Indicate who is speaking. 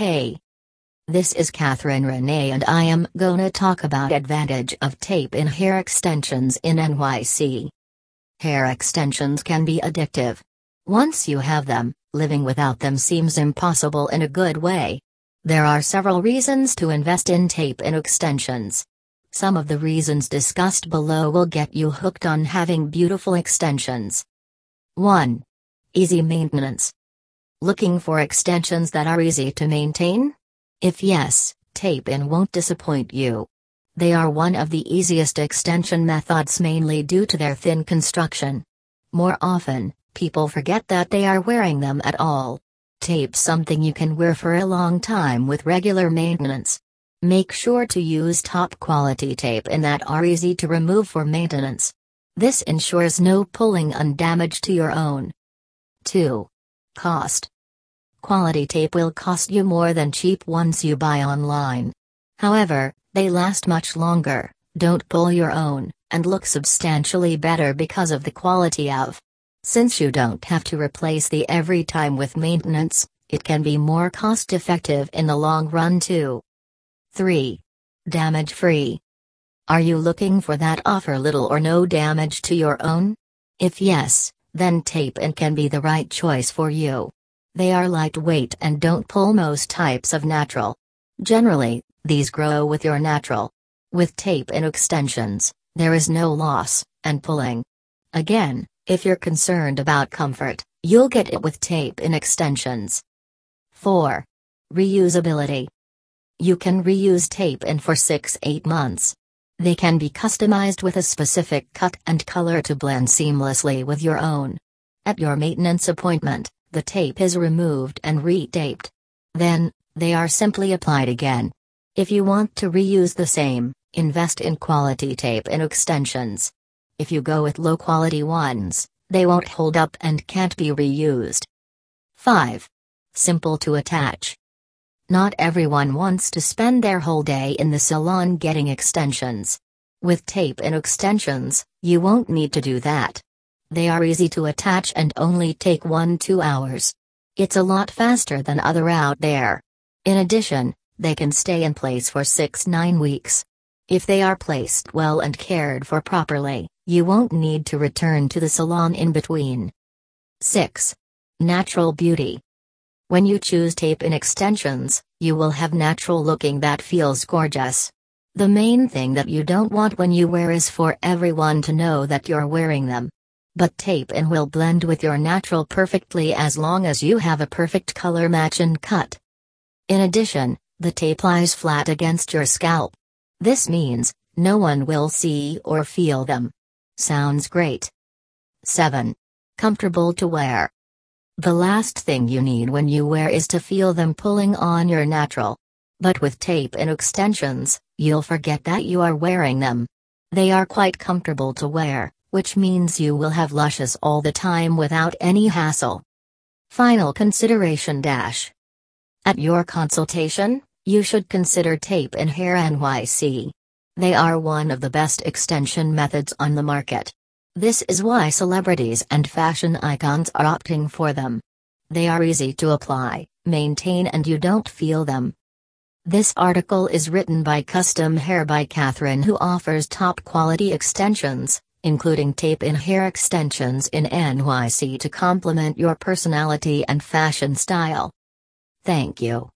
Speaker 1: Hey. This is Catherine Renee and I am gonna talk about advantage of tape in hair extensions in NYC. Hair extensions can be addictive. Once you have them, living without them seems impossible in a good way. There are several reasons to invest in tape in extensions. Some of the reasons discussed below will get you hooked on having beautiful extensions. 1. Easy maintenance. Looking for extensions that are easy to maintain? If yes, tape-in won't disappoint you. They are one of the easiest extension methods mainly due to their thin construction. More often, people forget that they are wearing them at all. Tape something you can wear for a long time with regular maintenance. Make sure to use top quality tape in that are easy to remove for maintenance. This ensures no pulling and damage to your own. 2. Cost. Quality tape will cost you more than cheap ones you buy online. However, they last much longer, don't pull your own, and look substantially better because of the quality of. Since you don't have to replace the every time with maintenance, it can be more cost effective in the long run too. 3. Damage free. Are you looking for that offer little or no damage to your own? If yes, then tape-in can be the right choice for you. They are lightweight and don't pull most types of natural. Generally, these grow with your natural. With tape in extensions, there is no loss, and pulling. Again, if you're concerned about comfort, you'll get it with tape in extensions. 4. Reusability. You can reuse tape-in for 6-8 months. They can be customized with a specific cut and color to blend seamlessly with your own. At your maintenance appointment, the tape is removed and retaped. Then, they are simply applied again. If you want to reuse the same, invest in quality tape in extensions. If you go with low quality ones, they won't hold up and can't be reused. 5. Simple to attach. Not everyone wants to spend their whole day in the salon getting extensions. With tape in extensions, you won't need to do that. They are easy to attach and only take 1-2 hours. It's a lot faster than other out there. In addition, they can stay in place for 6-9 weeks. If they are placed well and cared for properly, you won't need to return to the salon in between. 6. Natural beauty. When you choose tape-in extensions, you will have natural looking that feels gorgeous. The main thing that you don't want when you wear is for everyone to know that you're wearing them. But tape-in will blend with your natural perfectly as long as you have a perfect color match and cut. In addition, the tape lies flat against your scalp. This means, no one will see or feel them. Sounds great. 7. Comfortable to wear. The last thing you need when you wear is to feel them pulling on your natural. But with tape-in extensions, you'll forget that you are wearing them. They are quite comfortable to wear, which means you will have luscious all the time without any hassle. Final consideration dash. At your consultation, you should consider Tape-in Hair NYC. They are one of the best extension methods on the market. This is why celebrities and fashion icons are opting for them. They are easy to apply, maintain, and you don't feel them. This article is written by Custom Hair by Catherine, who offers top quality extensions, including tape in hair extensions in NYC to complement your personality and fashion style. Thank you.